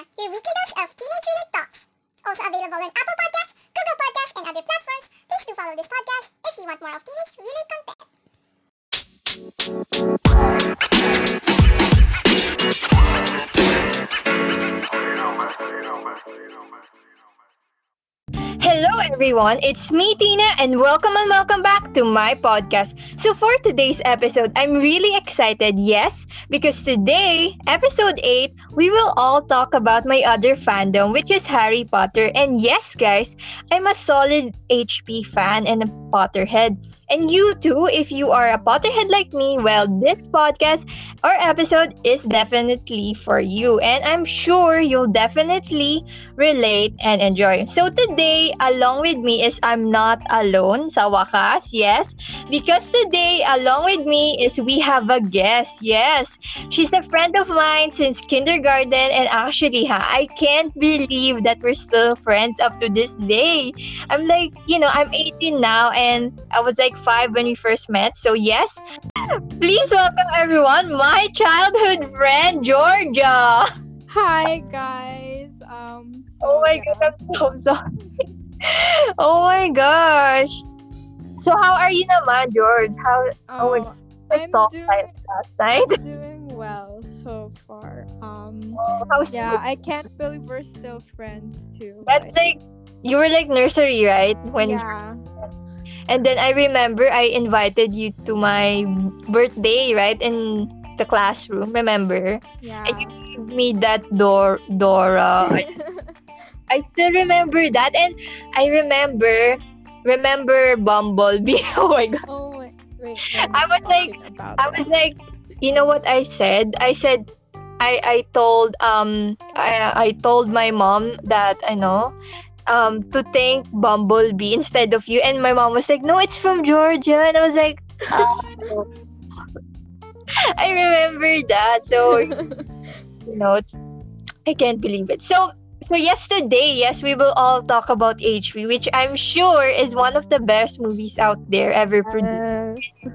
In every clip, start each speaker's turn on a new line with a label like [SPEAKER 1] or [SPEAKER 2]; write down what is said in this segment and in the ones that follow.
[SPEAKER 1] Your weekly dose of teenage related talks. Also available on Apple Podcasts, Google Podcasts, and other platforms. Please do follow this podcast if you want more of teenage related content.
[SPEAKER 2] Hello, everyone. It's me, Tina, and welcome and welcome back to my podcast. So, for today's episode, I'm really excited, yes, because today, episode 8, we will all talk about my other fandom, which is Harry Potter. And yes, guys, I'm a solid HP fan and a Potterhead. And you too, if you are a Potterhead like me, well, this podcast or episode is definitely for you. And I'm sure you'll definitely relate and enjoy. So today, along with me is I'm not alone sa wakas, yes. Because today, along with me is we have a guest, yes. She's a friend of mine since kindergarten and actually, ha, I can't believe that we're still friends up to this day. I'm like, you know, I'm 18 now and I was like five when we first met. So yes, please welcome everyone, my childhood friend Jeorgia.
[SPEAKER 3] Hi guys. Um.
[SPEAKER 2] Oh my
[SPEAKER 3] yeah.
[SPEAKER 2] god, I'm so sorry. oh my gosh. So how are you naman, George? How oh my
[SPEAKER 3] Oh,
[SPEAKER 2] I
[SPEAKER 3] I'm doing,
[SPEAKER 2] last night?
[SPEAKER 3] I'm doing well so. Um.
[SPEAKER 2] How
[SPEAKER 3] Yeah. I can't believe we're still friends too.
[SPEAKER 2] That's
[SPEAKER 3] like,
[SPEAKER 2] like you were like nursery, right? When
[SPEAKER 3] yeah.
[SPEAKER 2] and then I remember I invited you to my birthday, right? In the classroom, remember?
[SPEAKER 3] Yeah.
[SPEAKER 2] And you gave me that door Dora. I, I still remember that and I remember remember Bumblebee. oh my god.
[SPEAKER 3] oh wait. wait
[SPEAKER 2] I was like- I was like, you know what I said? I said I I told um I I told my mom that I know um to thank Bumblebee instead of you and my mom was like, "No, it's from Georgia." And I was like, oh. I remember that. So, you know, it's I can't believe it. So so yesterday, yes, we will all talk about HP, which I'm sure is one of the best movies out there ever produced.
[SPEAKER 3] Yes.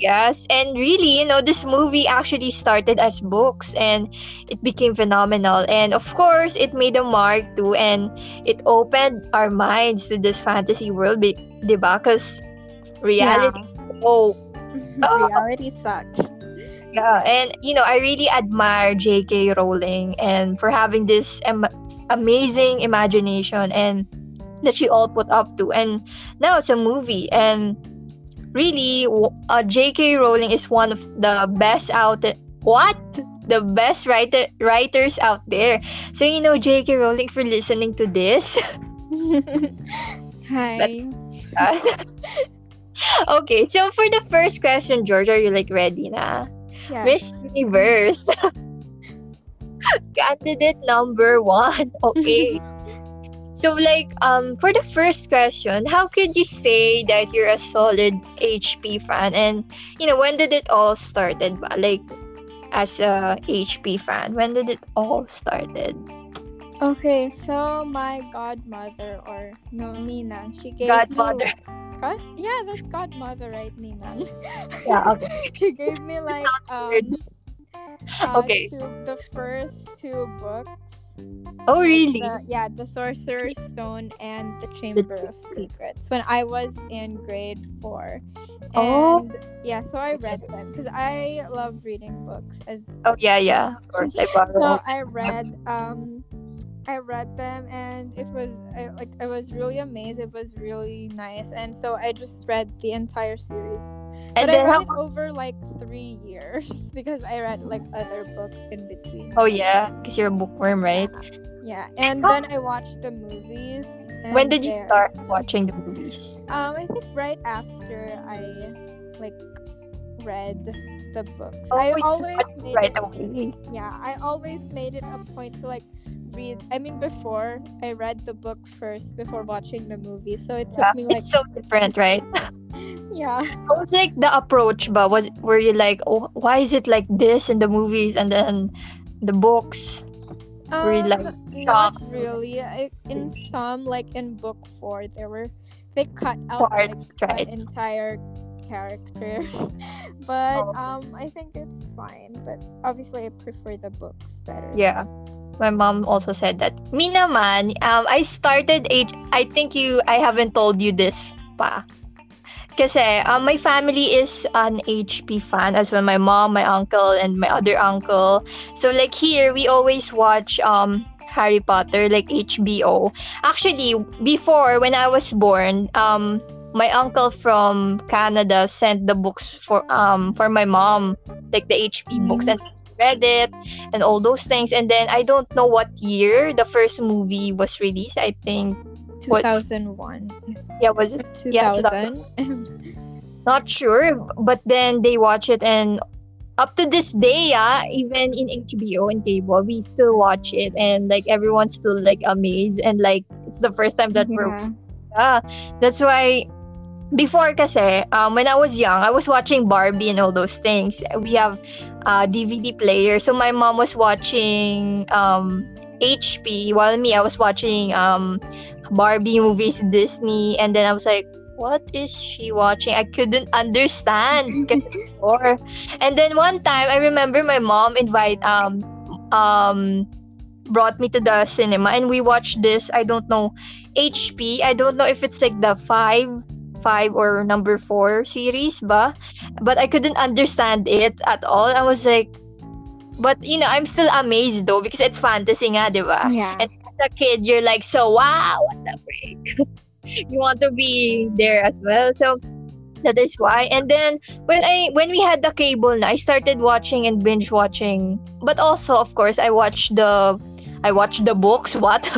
[SPEAKER 2] Yes, and really, you know, this movie actually started as books and it became phenomenal. And of course, it made a mark too and it opened our minds to this fantasy world, diba? Because reality, oh, Oh.
[SPEAKER 3] Reality sucks.
[SPEAKER 2] yeah. And, you know, I really admire J.K. Rowling and for having this am- amazing imagination and that she all put up to. And now it's a movie and really uh, J.K. Rowling is one of the best out what the best writer writers out there. So you know J.K. Rowling for listening to this.
[SPEAKER 3] Hi.
[SPEAKER 2] okay, so for the first question, George, are you like ready na?
[SPEAKER 3] Yes.
[SPEAKER 2] Miss Universe. Candidate number one. Okay. So like um for the first question, how could you say that you're a solid HP fan and you know when did it all started? Like as a HP fan, when did it all started?
[SPEAKER 3] Okay, so my godmother or no Ninang, she gave
[SPEAKER 2] Godmother.
[SPEAKER 3] me God, yeah, that's godmother, right, Ninang?
[SPEAKER 2] Yeah, okay.
[SPEAKER 3] she gave me like um uh,
[SPEAKER 2] Okay.
[SPEAKER 3] two, the first two books.
[SPEAKER 2] Oh really?
[SPEAKER 3] The, yeah, the Sorcerer's Stone and the Chamber of Secrets when I was in grade four.
[SPEAKER 2] Oh.
[SPEAKER 3] Yeah, so I read them because I love reading books as
[SPEAKER 2] Oh yeah, yeah. Of course I borrowed.
[SPEAKER 3] so I read um I read them and it was I, like I was really amazed. It was really nice, and so I just read the entire series.
[SPEAKER 2] and
[SPEAKER 3] but I read
[SPEAKER 2] how
[SPEAKER 3] it over like three years because I read like other books in between.
[SPEAKER 2] Oh yeah, because you're a bookworm, right?
[SPEAKER 3] Yeah, and then I watched the movies.
[SPEAKER 2] When did you start watching the movies?
[SPEAKER 3] Um, I think right after I like read the books.
[SPEAKER 2] Oh,
[SPEAKER 3] I always made
[SPEAKER 2] right
[SPEAKER 3] it,
[SPEAKER 2] away.
[SPEAKER 3] yeah, I always made it a point to like read. I mean, before I read the book first before watching the movie, so it took
[SPEAKER 2] Yeah,
[SPEAKER 3] me like
[SPEAKER 2] it's so different, right?
[SPEAKER 3] yeah.
[SPEAKER 2] What was like the approach, but was were you like, oh, why is it like this in the movies and then the books? Were you, like,
[SPEAKER 3] Um,
[SPEAKER 2] shocked?
[SPEAKER 3] Not really. I, in some, like in book four, there were they cut out like
[SPEAKER 2] right?
[SPEAKER 3] an entire character, but
[SPEAKER 2] Oh.
[SPEAKER 3] um, I think it's fine. But obviously, I prefer the books better.
[SPEAKER 2] Yeah. My mom also said that. Me naman, um, I started H. I think you. I haven't told you this pa. Kasi um, my family is an HP fan as well. My mom, my uncle, and my other uncle. So like here, we always watch um Harry Potter, like HBO. Actually, before when I was born, um, my uncle from Canada sent the books for um for my mom, like the HP books, and read it and all those things. And then I don't know what year the first movie was released. I think What?
[SPEAKER 3] 2001.
[SPEAKER 2] yeah, was it? Yeah,
[SPEAKER 3] 2000.
[SPEAKER 2] Not sure, but then they watch it and up to this day, yeah, even in HBO and cable, we still watch it and like everyone's still like amazed and like it's the first time that we're
[SPEAKER 3] yeah.
[SPEAKER 2] yeah. That's why before kasi, um, when I was young, I was watching Barbie and all those things. We have a DVD player. So my mom was watching um, HP while me, I was watching um, Barbie movies, Disney. And then I was like, what is she watching? I couldn't understand before. And then one time, I remember my mom invite um um brought me to the cinema and we watched this. I don't know HP. I don't know if it's like the five five or number four series ba? But i couldn't understand it at all. I was like but you know i'm still amazed though because it's fantasy nga di ba?
[SPEAKER 3] Yeah.
[SPEAKER 2] and as a kid you're like so wow what the freak you want to be there as well. So that is why. And then when i when we had the cable na, i started watching and binge watching. But also of course i watched the i watched the books. What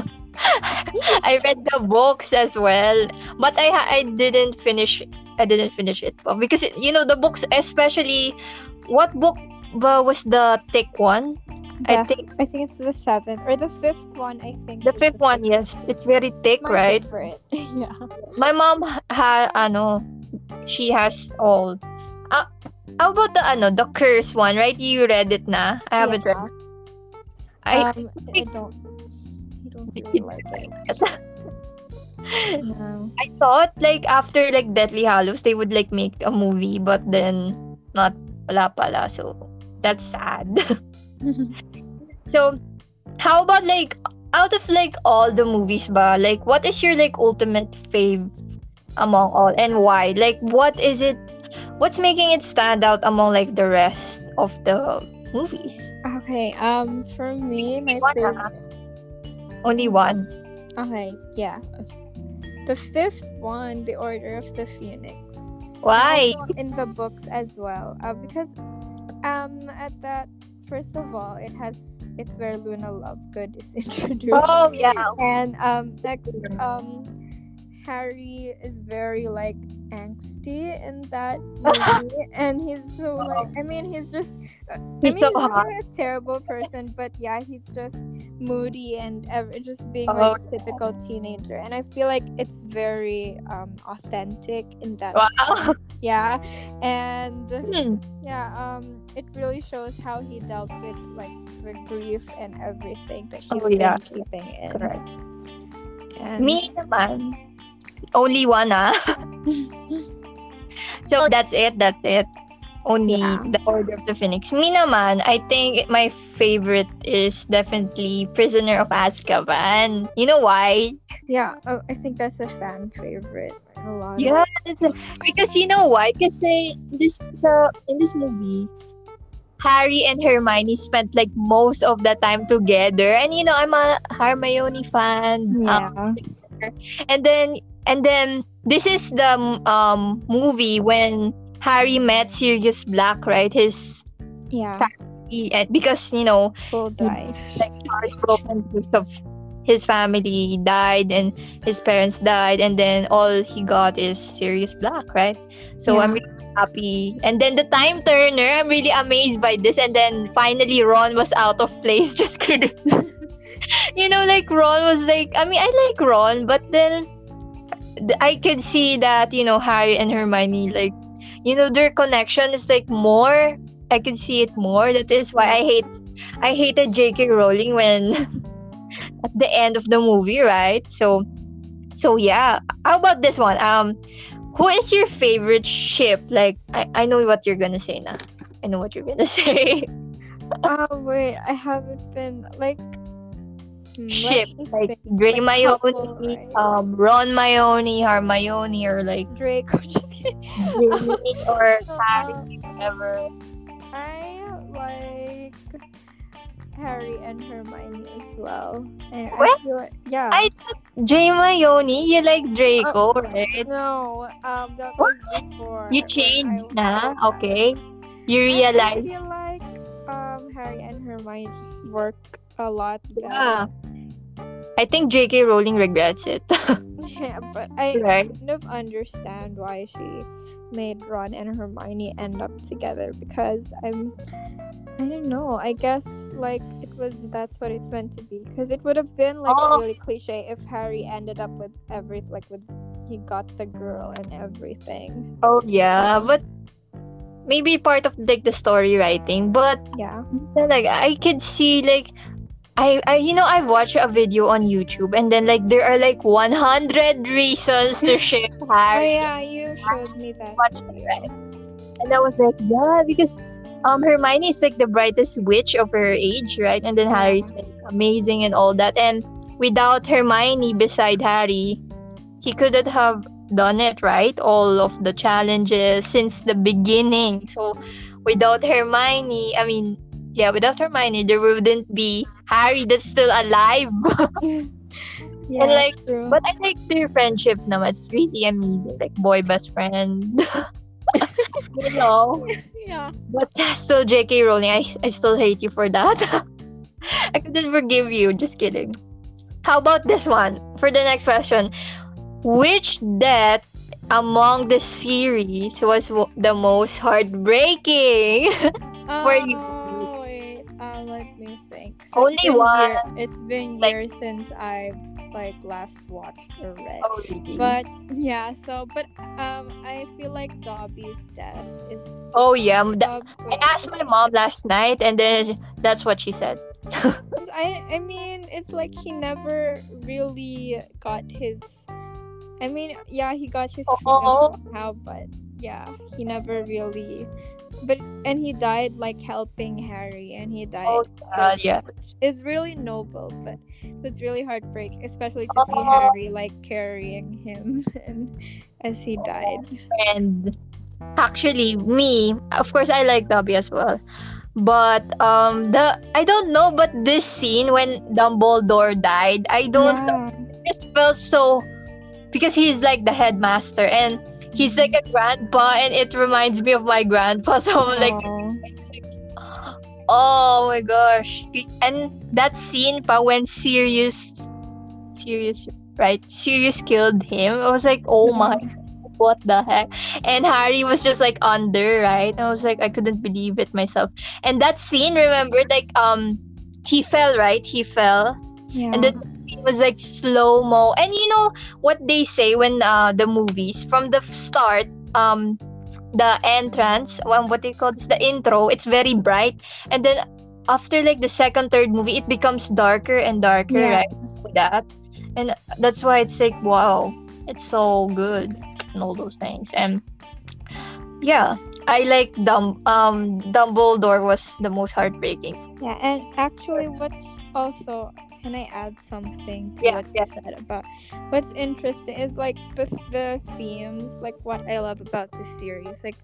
[SPEAKER 2] i read the books as well but i i didn't finish i didn't finish it because it, you know the books especially what book was the thick one? I think
[SPEAKER 3] I think it's the seventh or the fifth one. I think
[SPEAKER 2] the fifth one yes. It's very thick
[SPEAKER 3] My
[SPEAKER 2] right?
[SPEAKER 3] favorite. yeah.
[SPEAKER 2] my mom ha ano she has all. Uh, how about the ano the curse one right? You read it na? I haven't read I
[SPEAKER 3] um, I
[SPEAKER 2] think-
[SPEAKER 3] I don't really like it. No.
[SPEAKER 2] I thought like after like Deathly Hallows they would like make a movie but then not wala pala so that's sad. so how about like out of like all the movies ba like what is your like ultimate fave among all and why? Like what is it what's making it stand out among like the rest of the movies?
[SPEAKER 3] okay. Um, for me, my favorite.
[SPEAKER 2] Only one.
[SPEAKER 3] Okay. Yeah. The fifth one, The Order of the Phoenix.
[SPEAKER 2] Why?
[SPEAKER 3] In the books as well, uh, because um, at that first of all, it has it's where Luna Lovegood is introduced.
[SPEAKER 2] Oh yeah.
[SPEAKER 3] and um next um harry is very like angsty in that movie and he's so like i mean he's just uh,
[SPEAKER 2] He's
[SPEAKER 3] I
[SPEAKER 2] so
[SPEAKER 3] mean, he's
[SPEAKER 2] hot.
[SPEAKER 3] not a terrible person but yeah he's just moody and ever just being
[SPEAKER 2] Oh,
[SPEAKER 3] like a typical teenager and i feel like it's very um authentic in that
[SPEAKER 2] Wow.
[SPEAKER 3] sense. yeah and
[SPEAKER 2] Hmm.
[SPEAKER 3] yeah um it really shows how he dealt with like the grief and everything that he's
[SPEAKER 2] Oh, yeah.
[SPEAKER 3] been keeping in
[SPEAKER 2] Correct.
[SPEAKER 3] and
[SPEAKER 2] Me naman, only one ah. so that's it, that's it. Only
[SPEAKER 3] Yeah.
[SPEAKER 2] the Order of the Phoenix. Me naman, I think my favorite is definitely Prisoner of Azkaban. You know why?
[SPEAKER 3] yeah oh, i think that's a fan favorite a lot
[SPEAKER 2] Yeah, a- because you know why? Kasi this sa in this movie, Harry and Hermione spent like most of the time together, and you know I'm a Hermione fan. Um,
[SPEAKER 3] yeah
[SPEAKER 2] and then and then this is the um movie when Harry met Sirius Black, right? His
[SPEAKER 3] yeah
[SPEAKER 2] he, and because you know
[SPEAKER 3] die
[SPEAKER 2] like heartbroken because of his family died and his parents died, and then all he got is Sirius Black, right? So I'm really happy. And then the time turner, I'm really amazed by this. And then finally Ron was out of place, just couldn't. you know, like Ron was like, I mean, I like Ron, but then th- I could see that you know Harry and Hermione like you know their connection is like more I could see it more. That is why I hate I hated JK Rowling when at the end of the movie right? So so yeah. How about this one? Um who is your favorite ship? Like I, I know what you're gonna say now I know what you're gonna say.
[SPEAKER 3] Oh wait. I haven't been like
[SPEAKER 2] ship, like
[SPEAKER 3] think.
[SPEAKER 2] Dre
[SPEAKER 3] Like couple,
[SPEAKER 2] Mayoni, um, Ron Mayoni, Hermione, or like
[SPEAKER 3] Drake. kidding.
[SPEAKER 2] Or
[SPEAKER 3] Uh,
[SPEAKER 2] Harry, whatever.
[SPEAKER 3] I like Harry and Hermione as well. And
[SPEAKER 2] What?
[SPEAKER 3] feel like, yeah.
[SPEAKER 2] I thought Jay Mayoni, you like Draco, right?
[SPEAKER 3] no, um, that
[SPEAKER 2] What?
[SPEAKER 3] was before.
[SPEAKER 2] You changed
[SPEAKER 3] I
[SPEAKER 2] na, okay? You
[SPEAKER 3] I- I
[SPEAKER 2] realize,
[SPEAKER 3] feel like um Harry and Hermione just work a lot better.
[SPEAKER 2] yeah. I think J.K. Rowling regrets it,
[SPEAKER 3] Yeah, but I
[SPEAKER 2] right?
[SPEAKER 3] kind of understand why she made Ron and Hermione end up together because I'm I don't know. I guess like it was that's what it's meant to be because it would have been like
[SPEAKER 2] Oh.
[SPEAKER 3] really cliche if Harry ended up with every like with he got the girl and everything.
[SPEAKER 2] Oh yeah, but maybe part of like the story writing, but
[SPEAKER 3] Yeah.
[SPEAKER 2] like I could see like I, I you know I've watched a video on YouTube and then like there are like 100 reasons to ship
[SPEAKER 3] Oh
[SPEAKER 2] Harry
[SPEAKER 3] yeah, you showed me that.
[SPEAKER 2] watched it, right? And I was like, yeah, because um Hermione is like the brightest witch of her age, right? And then Harry like amazing and all that. And without Hermione beside Harry, he couldn't have done it, right? All of the challenges since the beginning. So without Hermione, I mean, yeah, without Hermione, there wouldn't be Harry that's still alive.
[SPEAKER 3] Yeah,
[SPEAKER 2] like,
[SPEAKER 3] true.
[SPEAKER 2] But I like their friendship naman. It's really amazing. Like boy best friend. you know.
[SPEAKER 3] yeah.
[SPEAKER 2] But still JK Rowling, I, I still hate you for that. I couldn't forgive you. Just kidding. How about this one? For the next question. Which death among the series was w- the most heartbreaking? For you.
[SPEAKER 3] Um,
[SPEAKER 2] Only one.
[SPEAKER 3] year- it's been
[SPEAKER 2] Like-
[SPEAKER 3] years since I've like last watched or read.
[SPEAKER 2] oh, really?
[SPEAKER 3] But yeah, so but um, I feel like Dobby's death is.
[SPEAKER 2] oh, yeah. I asked my mom last night and then that's what she said.
[SPEAKER 3] I I mean, it's like he never really got his. I mean, yeah, he got his freedom
[SPEAKER 2] Oh.
[SPEAKER 3] somehow, but yeah, he never really. But and he died like helping Harry, and he died.
[SPEAKER 2] Oh, God, yeah.
[SPEAKER 3] It's really noble, but it was really heartbreaking, especially to see
[SPEAKER 2] Oh.
[SPEAKER 3] Harry like carrying him and as he died.
[SPEAKER 2] and actually me of course i like dobby as well but um the i don't know but this scene when dumbledore died i don't
[SPEAKER 3] Yeah.
[SPEAKER 2] it just felt so because he's like the headmaster and he's like a grandpa and it reminds me of my grandpa. So i'm like oh my gosh. And that scene pa when sirius sirius right? Sirius killed him. I was like oh my what the heck? And harry was just like under right? I was like i couldn't believe it myself. And that scene remember like um he fell right? He fell.
[SPEAKER 3] Yeah.
[SPEAKER 2] and then was like slow mo and you know what they say when uh the movies from the start um the entrance um, what they call this the intro it's very bright. And then after like the second third movie it becomes darker and darker
[SPEAKER 3] Yeah.
[SPEAKER 2] right? With that. And that's why it's like wow it's so good and all those things. And yeah i like Dum- um dumbledore was the most heartbreaking.
[SPEAKER 3] Yeah, and actually, what's also can I add something to
[SPEAKER 2] Yeah,
[SPEAKER 3] what
[SPEAKER 2] yeah.
[SPEAKER 3] you said about what's interesting is like the the themes, like what I love about this series, like.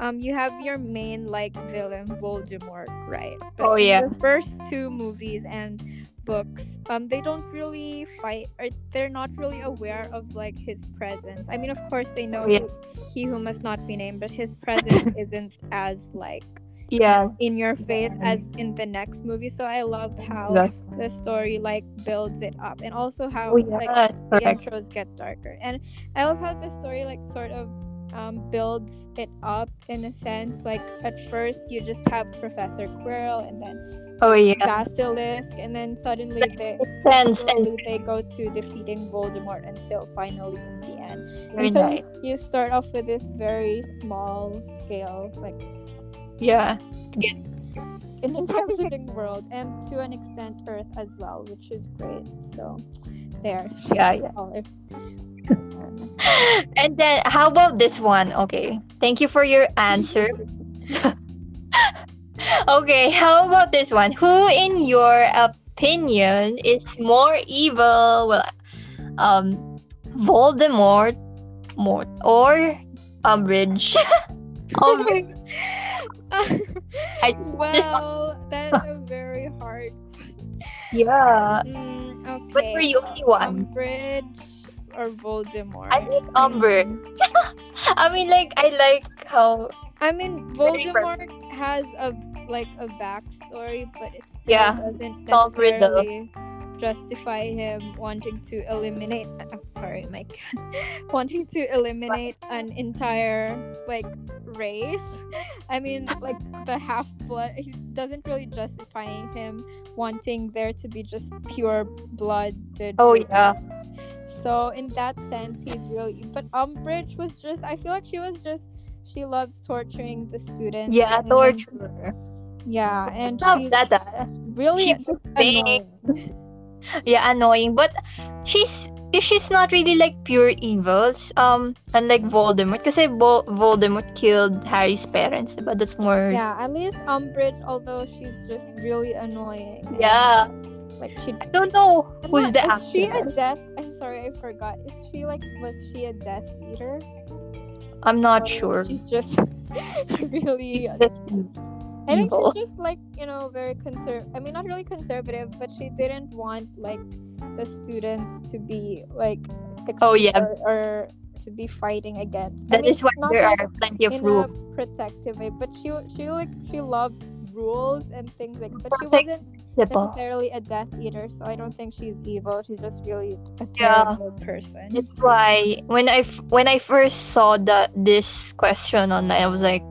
[SPEAKER 3] Um, you have your main like villain Voldemort, right?
[SPEAKER 2] Oh, yeah.
[SPEAKER 3] The first two movies and books, um, they don't really fight, or they're not really aware of like his presence. I mean, of course, they know
[SPEAKER 2] Oh, yeah.
[SPEAKER 3] he who must not be named, but his presence isn't as like
[SPEAKER 2] yeah
[SPEAKER 3] in your face as in the next movie. So I love how the story like builds it up, and also how
[SPEAKER 2] oh yeah
[SPEAKER 3] like the intros get darker. And I love how the story like sort of um, builds it up in a sense. Like at first you just have Professor Quirrell, and then
[SPEAKER 2] oh yeah
[SPEAKER 3] Basilisk, and then suddenly they
[SPEAKER 2] and
[SPEAKER 3] they go to defeating Voldemort until finally in the end.
[SPEAKER 2] very
[SPEAKER 3] and so
[SPEAKER 2] nice
[SPEAKER 3] you start off with this very small scale, like
[SPEAKER 2] yeah
[SPEAKER 3] in the Wizarding world and to an extent Earth as well, which is great. So there.
[SPEAKER 2] Yeah,
[SPEAKER 3] I-
[SPEAKER 2] and then how about this one okay thank you for your answer okay how about this one who in your opinion is more evil? Well, um, Voldemort, Mort, or Umbridge?
[SPEAKER 3] Oh my
[SPEAKER 2] I
[SPEAKER 3] well, that's a very hard question.
[SPEAKER 2] yeah.
[SPEAKER 3] Mm, okay.
[SPEAKER 2] But for you, only one.
[SPEAKER 3] Umbridge or Voldemort?
[SPEAKER 2] I think Umbridge. I mean, like, I like how.
[SPEAKER 3] I mean, Voldemort has a like a backstory, but it still
[SPEAKER 2] Yeah,
[SPEAKER 3] doesn't necessarily justify him wanting to eliminate. I'm sorry, my cat. wanting to eliminate an entire like race. I mean, like the half blood. He doesn't really justify him wanting there to be just pure blooded.
[SPEAKER 2] Oh, yeah.
[SPEAKER 3] So in that sense, he's really. But Umbridge was just. I feel like she was just. She loves torturing the students.
[SPEAKER 2] Yeah,
[SPEAKER 3] and-
[SPEAKER 2] torture.
[SPEAKER 3] Yeah, and she's
[SPEAKER 2] that. uh,
[SPEAKER 3] really
[SPEAKER 2] she's
[SPEAKER 3] just annoying.
[SPEAKER 2] Yeah annoying but she's she's not really like pure evil um unlike Voldemort kasi Vol- Voldemort killed Harry's parents but that's more
[SPEAKER 3] Yeah, at least Umbridge, although she's just really annoying. and,
[SPEAKER 2] Yeah.
[SPEAKER 3] like she.
[SPEAKER 2] I don't know
[SPEAKER 3] I'm
[SPEAKER 2] who's
[SPEAKER 3] not-
[SPEAKER 2] the
[SPEAKER 3] is she a Death? I'm sorry, I forgot. Is she like was she a Death Eater?
[SPEAKER 2] I'm not
[SPEAKER 3] Or
[SPEAKER 2] sure
[SPEAKER 3] She's just really.
[SPEAKER 2] it's just
[SPEAKER 3] I think
[SPEAKER 2] evil.
[SPEAKER 3] she's just like you know very conserv. I mean, not really conservative, but she didn't want like the students to be like.
[SPEAKER 2] Oh, yeah.
[SPEAKER 3] Or, or to be fighting against. I
[SPEAKER 2] that
[SPEAKER 3] mean,
[SPEAKER 2] is why there
[SPEAKER 3] like
[SPEAKER 2] are plenty of rules
[SPEAKER 3] protective way, but she she like she loved rules and things like. But she wasn't necessarily a Death Eater, so I don't think she's evil. She's just really a
[SPEAKER 2] Yeah.
[SPEAKER 3] terrible person.
[SPEAKER 2] That's why when I f- when I first saw the this question online, I was like,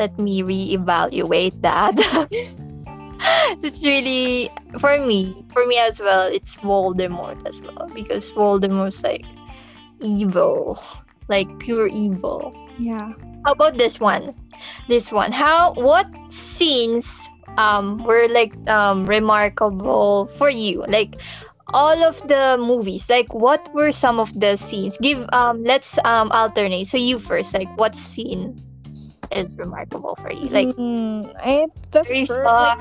[SPEAKER 2] let me reevaluate that. it's really for me, for me as well. It's Voldemort as well because Voldemort's like evil, like pure evil.
[SPEAKER 3] Yeah.
[SPEAKER 2] How about this one? This one. How what scenes um were like um remarkable for you? Like all of the movies. Like what were some of the scenes? Give um let's um alternate. So you first. Like what scene is remarkable for you? Like
[SPEAKER 3] Mm, I the
[SPEAKER 2] very
[SPEAKER 3] fir- like,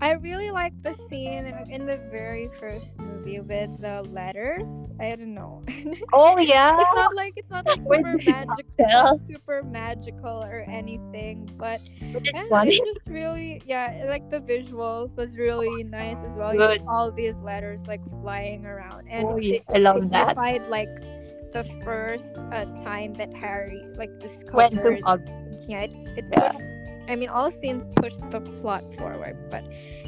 [SPEAKER 3] I really like the scene in, the very first movie with the letters. I don't know.
[SPEAKER 2] Oh yeah.
[SPEAKER 3] it's not like it's not like super
[SPEAKER 2] did you
[SPEAKER 3] magic,
[SPEAKER 2] tell?
[SPEAKER 3] not super magical or anything, but
[SPEAKER 2] It's funny.
[SPEAKER 3] it's just really yeah, like the visual was really nice as well. You
[SPEAKER 2] Good.
[SPEAKER 3] all these letters like flying around, and
[SPEAKER 2] Oh, yeah, I love that.
[SPEAKER 3] like the first uh, time that Harry like
[SPEAKER 2] Went to
[SPEAKER 3] discovered. Yeah, it, it
[SPEAKER 2] Yeah.
[SPEAKER 3] pushed, I mean, all scenes push the plot forward, but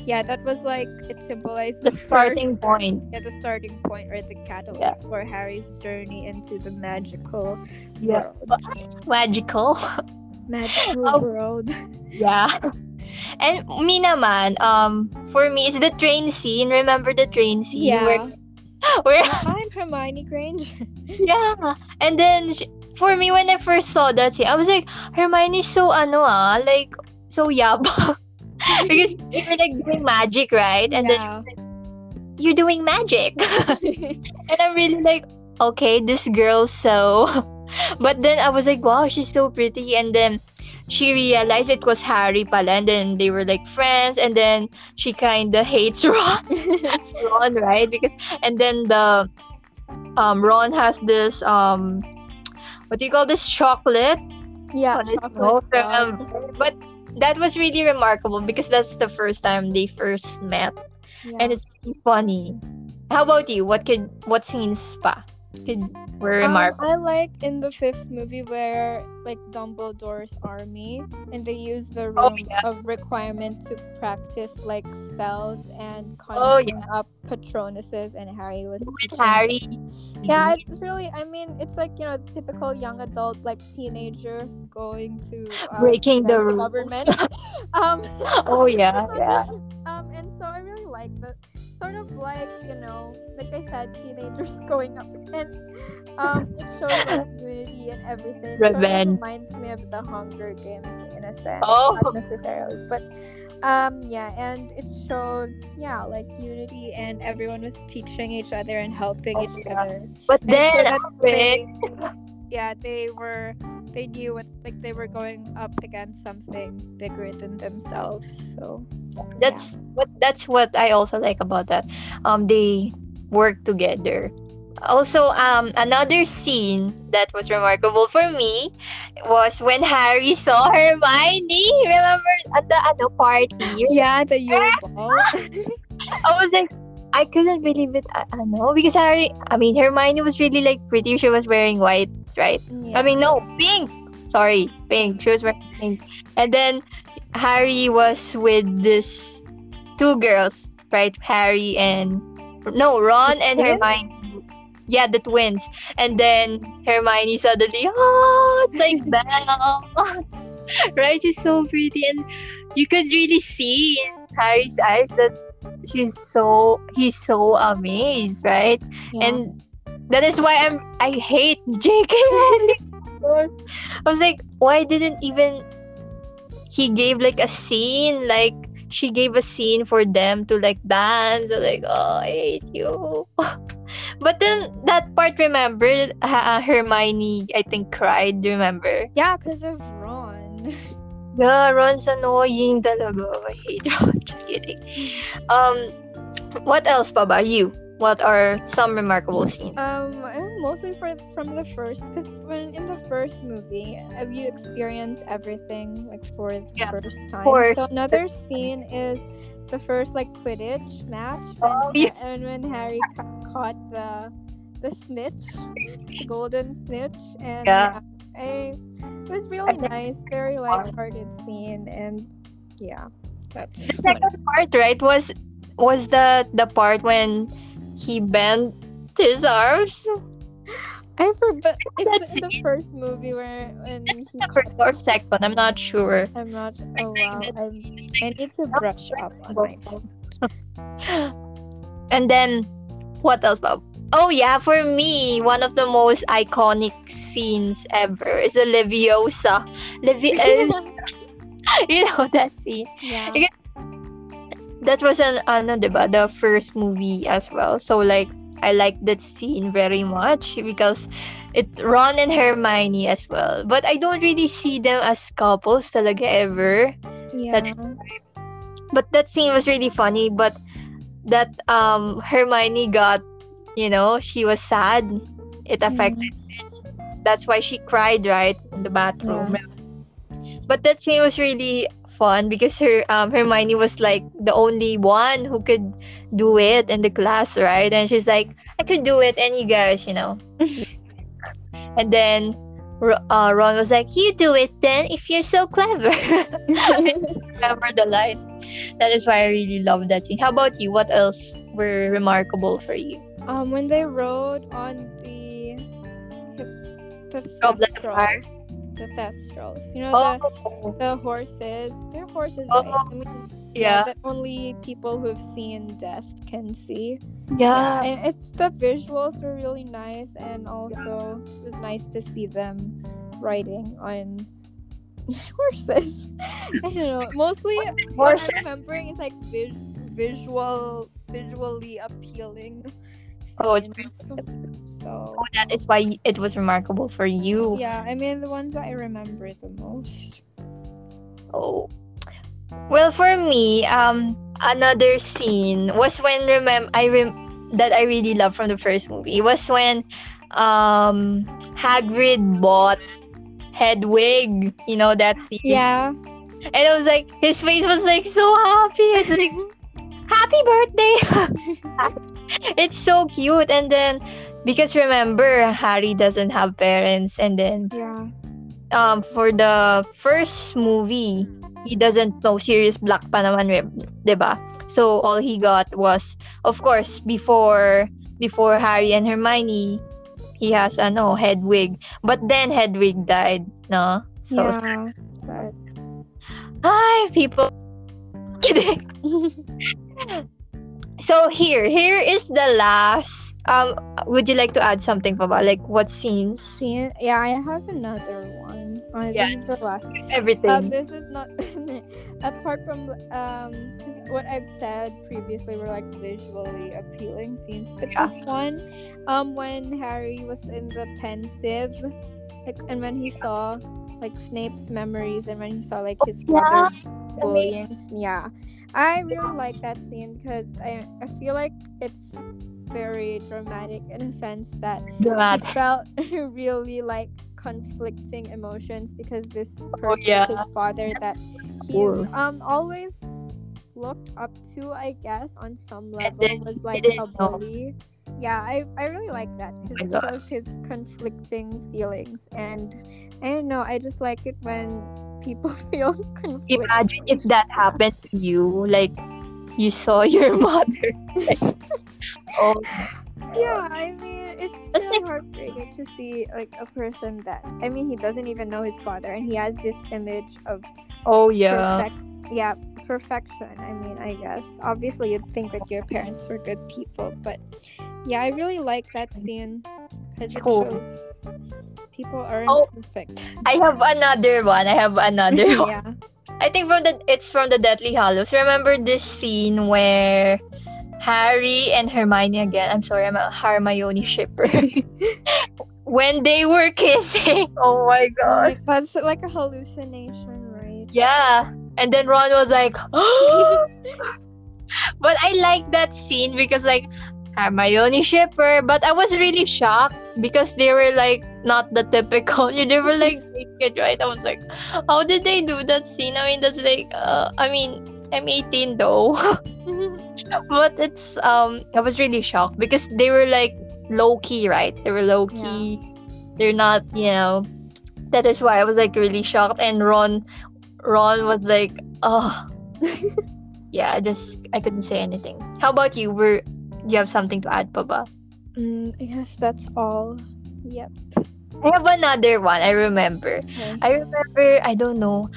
[SPEAKER 3] yeah, that was like it symbolized
[SPEAKER 2] The starting
[SPEAKER 3] first-
[SPEAKER 2] point.
[SPEAKER 3] yeah, the starting point or the catalyst for Harry's journey into the magical
[SPEAKER 2] Yeah.
[SPEAKER 3] world.
[SPEAKER 2] Magical.
[SPEAKER 3] Magical
[SPEAKER 2] Oh.
[SPEAKER 3] world.
[SPEAKER 2] Yeah. And me naman, um, for me, it's the train scene. Remember the train scene?
[SPEAKER 3] Yeah.
[SPEAKER 2] Where, where
[SPEAKER 3] I'm Hermione Granger.
[SPEAKER 2] yeah. And then, sh- for me, when I first saw that scene, I was like, Hermione's so ano ah, like, so yabang. because they were like doing magic, right? And then
[SPEAKER 3] yeah.
[SPEAKER 2] you're doing magic. and I'm really like, okay, this girl so. But then I was like, wow, she's so pretty. And then she realized it was Harry pala. And then they were like friends. And then she kind of hates Ron, Ron, right? Because and then the um Ron has this um what do you call this chocolate?
[SPEAKER 3] yeah, chocolate.
[SPEAKER 2] Um, but that was really remarkable because that's the first time they first met
[SPEAKER 3] Yeah.
[SPEAKER 2] and it's really funny. How about you? What could what scenes pa could were
[SPEAKER 3] Um. I like in the fifth movie where like Dumbledore's army and they use the room
[SPEAKER 2] Oh, yeah.
[SPEAKER 3] of requirement to practice like spells and
[SPEAKER 2] Oh,
[SPEAKER 3] conjuring up Patronuses and Harry was
[SPEAKER 2] With Harry.
[SPEAKER 3] Yeah, it's really I mean it's like you know typical young adult like teenagers going to um,
[SPEAKER 2] Breaking the
[SPEAKER 3] against
[SPEAKER 2] rules.
[SPEAKER 3] government. um,
[SPEAKER 2] Oh yeah, yeah.
[SPEAKER 3] um, and so I really like that. Sort of like, you know, like I said, teenagers going up and um it shows like unity and everything. Sort of
[SPEAKER 2] Revenge.
[SPEAKER 3] reminds me of the Hunger Games in a sense.
[SPEAKER 2] Oh.
[SPEAKER 3] Not necessarily. But um yeah, and it showed yeah, like unity and everyone was teaching each other and helping
[SPEAKER 2] Oh,
[SPEAKER 3] each
[SPEAKER 2] yeah.
[SPEAKER 3] other.
[SPEAKER 2] But
[SPEAKER 3] And
[SPEAKER 2] then
[SPEAKER 3] they, yeah, they were they knew what like they were going up against something bigger than themselves. So
[SPEAKER 2] That's what that's what I also like about that. Um, they work together. Also, um, another scene that was remarkable for me was when Harry saw Hermione. Remember at the ano party?
[SPEAKER 3] yeah, the ball.
[SPEAKER 2] I was like, I couldn't believe it. I, I know because Harry. I mean, Hermione was really like pretty. She was wearing white, right?
[SPEAKER 3] Yeah.
[SPEAKER 2] I mean, no, pink. Sorry, pink. She was wearing pink. And then Harry was with this two girls, right? Harry and no, Ron and
[SPEAKER 3] twins?
[SPEAKER 2] Hermione. Yeah, the twins. And then Hermione suddenly, oh, it's like Belle. right? She's so pretty. And you could really see in Harry's eyes that she's so, he's so amazed, right?
[SPEAKER 3] Yeah.
[SPEAKER 2] and that is why I'm I hate J.K. Rowling. I was like, why didn't even he gave like a scene like she gave a scene for them to like dance. Was like, oh, I hate you. but then that part, remember, uh, Hermione, I think, cried. Remember?
[SPEAKER 3] yeah, because of Ron.
[SPEAKER 2] Yeah, Ron's annoying talaga. I hate Ron. Just kidding. Um, what else pa ba? You? What are some remarkable scenes?
[SPEAKER 3] Um, mostly for from the first, because when in the first movie, you experienced everything like for the
[SPEAKER 2] Yeah,
[SPEAKER 3] first time?
[SPEAKER 2] course.
[SPEAKER 3] So another scene is the first like Quidditch match when,
[SPEAKER 2] Oh, yeah.
[SPEAKER 3] and when Harry ca- caught the the snitch, the golden snitch, and
[SPEAKER 2] Yeah.
[SPEAKER 3] I it was really nice, very light-hearted scene, and yeah, that's
[SPEAKER 2] the second part right was was the the part when he bent his arms
[SPEAKER 3] I forgot.
[SPEAKER 2] That's
[SPEAKER 3] It's in the first movie where when he
[SPEAKER 2] the first or second i'm not sure
[SPEAKER 3] I'm not. Oh wow! I'm, I need to brush up on my.
[SPEAKER 2] and then what else Bob? oh yeah for me one of the most iconic scenes ever is the leviosa Levi- uh, you know that scene
[SPEAKER 3] yeah.
[SPEAKER 2] because that was an ano, diba, the first movie as well. So like I like that scene very much because it Ron and Hermione as well. But I don't really see them as couples talaga ever.
[SPEAKER 3] Yeah.
[SPEAKER 2] That But that scene was really funny. But that um Hermione got, you know, she was sad. It affected. That's why she cried right in the bathroom. But that scene was really fun because her um Hermione was like the only one who could do it in the class, right? And she's like, I could do it, and you guys, you know. and then uh, Ron was like, "You do it then, if you're so clever." Remember the line. That is why I really love that scene. How about you? What else were remarkable for you?
[SPEAKER 3] um, when they rode on the the
[SPEAKER 2] Goblet of Fire?
[SPEAKER 3] The thestrals, you know the
[SPEAKER 2] Oh,
[SPEAKER 3] the horses. They're horses,
[SPEAKER 2] Oh,
[SPEAKER 3] right? I mean,
[SPEAKER 2] yeah,
[SPEAKER 3] that only people who've seen death can see.
[SPEAKER 2] yeah.
[SPEAKER 3] and it's the visuals were really nice, and also it was nice to see them riding on horses. I don't know. Mostly, what
[SPEAKER 2] Horses.
[SPEAKER 3] I'm remembering is like vis- visual, visually appealing.
[SPEAKER 2] Oh, it's
[SPEAKER 3] scenes. So
[SPEAKER 2] Oh, that is why it was remarkable for you.
[SPEAKER 3] yeah, I mean the ones that I remember the most.
[SPEAKER 2] Oh. Well, for me, um, another scene was when remem I rem that I really love from the first movie was when um Hagrid bought Hedwig. You know that scene.
[SPEAKER 3] Yeah.
[SPEAKER 2] And I was like, his face was like so happy. It's like, happy birthday. it's so cute. And then because remember, Harry doesn't have parents, and then
[SPEAKER 3] yeah.
[SPEAKER 2] um for the first movie he doesn't know Sirius Black pa naman, re- 'di ba? So all he got was of course before before Harry and Hermione he has ano Hedwig. But then Hedwig died, no? So
[SPEAKER 3] yeah. Sad.
[SPEAKER 2] hi people. So here, here is the last. Um, would you like to add something, Papa? Like what scenes?
[SPEAKER 3] See, yeah, I have another one. Uh,
[SPEAKER 2] Yeah.
[SPEAKER 3] This is the last
[SPEAKER 2] Everything.
[SPEAKER 3] Um, this is not apart from um what I've said previously were like visually appealing scenes, but
[SPEAKER 2] Yeah.
[SPEAKER 3] this one, um, when Harry was in the Pensieve like and when he saw like Snape's memories and when he saw like his
[SPEAKER 2] Yeah.
[SPEAKER 3] Bullying yeah I really like that scene because I I feel like it's very dramatic in a sense that
[SPEAKER 2] Glad.
[SPEAKER 3] felt really like conflicting emotions because this person
[SPEAKER 2] yeah.
[SPEAKER 3] his father that he's um always looked up to I guess on some level
[SPEAKER 2] then
[SPEAKER 3] was like a
[SPEAKER 2] know.
[SPEAKER 3] bully yeah I, I really like that because it shows his conflicting feelings and I don't know I just like it when people feel conflicted
[SPEAKER 2] Imagine if that happened to you, like you saw your mother. oh,
[SPEAKER 3] yeah I mean it's
[SPEAKER 2] That's
[SPEAKER 3] really heartbreaking to see like a person that I mean he doesn't even know his father and he has this image of
[SPEAKER 2] oh yeah.
[SPEAKER 3] perfect yeah perfection i mean i guess obviously you'd think that your parents were good people but yeah i really like that scene
[SPEAKER 2] It's
[SPEAKER 3] it
[SPEAKER 2] cool.
[SPEAKER 3] shows people aren't
[SPEAKER 2] Oh.
[SPEAKER 3] perfect
[SPEAKER 2] I have another one. I have another one.
[SPEAKER 3] yeah
[SPEAKER 2] I think from the it's from the Deathly Hallows. Remember this scene where Harry and Hermione again. I'm sorry, I'm a Hermione shipper. when they were kissing. Oh my god.
[SPEAKER 3] like, that's like a hallucination right
[SPEAKER 2] Yeah. And then Ron was like, but I like that scene because like Hermione shipper, but I was really shocked because they were like not the typical. They were like naked, right? I was like, how did they do that scene? I mean, that's like, uh, I mean, I'm 18 though, but it's um, I was really shocked because they were like low key, right? They were low key. They're not, you know. That is why I was like really shocked, and Ron, Ron was like, oh, yeah. I just I couldn't say anything. How about you? Were do you have something to add, Baba?
[SPEAKER 3] Mm, i guess that's all yep
[SPEAKER 2] I have another one. I remember.
[SPEAKER 3] okay.
[SPEAKER 2] I remember. I don't know.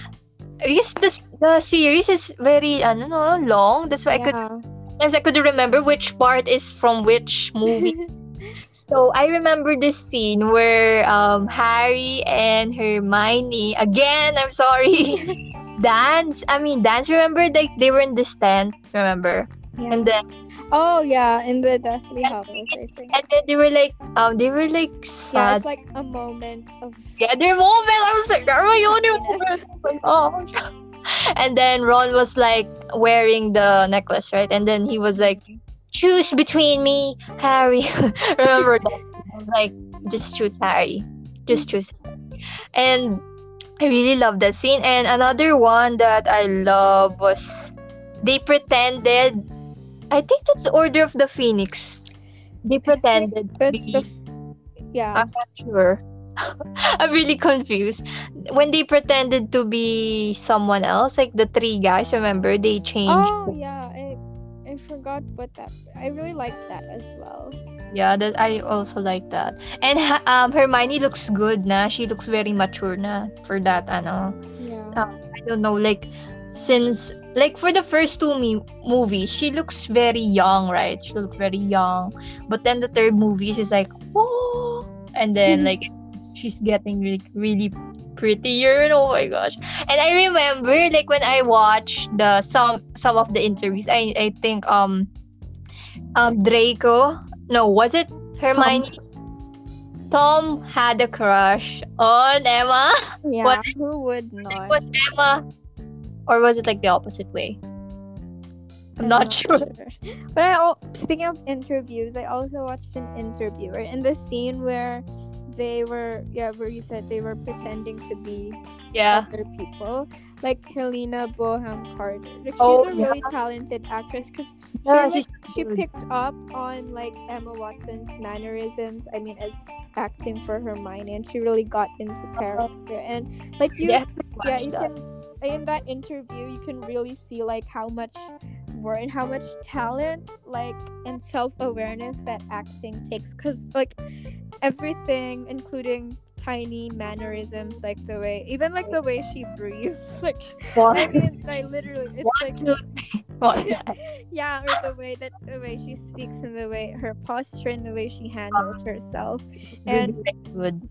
[SPEAKER 2] Because the the series is very I don't know long. That's why I could sometimes I couldn't remember which part is from which movie. so I remember this scene where um Harry and Hermione again. I'm sorry. dance. I mean dance. Remember like they were in this tent. Remember?
[SPEAKER 3] yeah.
[SPEAKER 2] And then
[SPEAKER 3] oh yeah in the deathly hallows i think
[SPEAKER 2] and then they were like um they were like sad.
[SPEAKER 3] yeah it's like a moment of
[SPEAKER 2] Yeah, their moment. I was like, Hermione
[SPEAKER 3] Yes.
[SPEAKER 2] moment. Like, oh. And then Ron was like wearing the necklace, right? And then he was like, choose between me, Harry. Remember that? I was like, just choose Harry. Just choose. And I really love that scene. And another one that I love was they pretended. I think that's Order of the Phoenix. They pretended to be.
[SPEAKER 3] the yeah
[SPEAKER 2] I'm not sure. I'm really confused. When they pretended to be someone else, like the three guys, remember they changed.
[SPEAKER 3] Oh yeah, I I forgot what that. I really like that as well.
[SPEAKER 2] Yeah, that I also like that. And um, Hermione looks good na. She looks very mature na for that. Ano,
[SPEAKER 3] Yeah.
[SPEAKER 2] I don't know, like since like for the first two me- movies, she looks very young, right? She looks very young. But then the third movie, she's like, whoa, and then like she's getting really, really prettier. Oh my gosh! And I remember like when I watched the some some of the interviews, I I think um um Draco, no, was it Hermione? Tom had a crush on Emma.
[SPEAKER 3] Yeah.
[SPEAKER 2] What-
[SPEAKER 3] Who would not?
[SPEAKER 2] It was Emma, or was it like the opposite way? I'm not sure.
[SPEAKER 3] But I all speaking of interviews, I also watched an interview right in the scene where they were yeah where you said they were pretending to be
[SPEAKER 2] Yeah.
[SPEAKER 3] other people like Helena Bonham Carter. Like, oh, she's
[SPEAKER 2] Oh,
[SPEAKER 3] a really talented actress because
[SPEAKER 2] Yeah,
[SPEAKER 3] she, like, she picked up on like Emma Watson's mannerisms. I mean, as acting for Hermione, and she really got into uh-huh. character. And like you,
[SPEAKER 2] Yeah,
[SPEAKER 3] yeah, you
[SPEAKER 2] that.
[SPEAKER 3] can in that interview you can really see like how much work and how much talent like and self-awareness that acting takes. Because like everything including tiny mannerisms like the way even like the way she breathes like i mean like literally it's
[SPEAKER 2] one,
[SPEAKER 3] like
[SPEAKER 2] one.
[SPEAKER 3] yeah or the way that the way she speaks and the way her posture and the way she handles herself. And-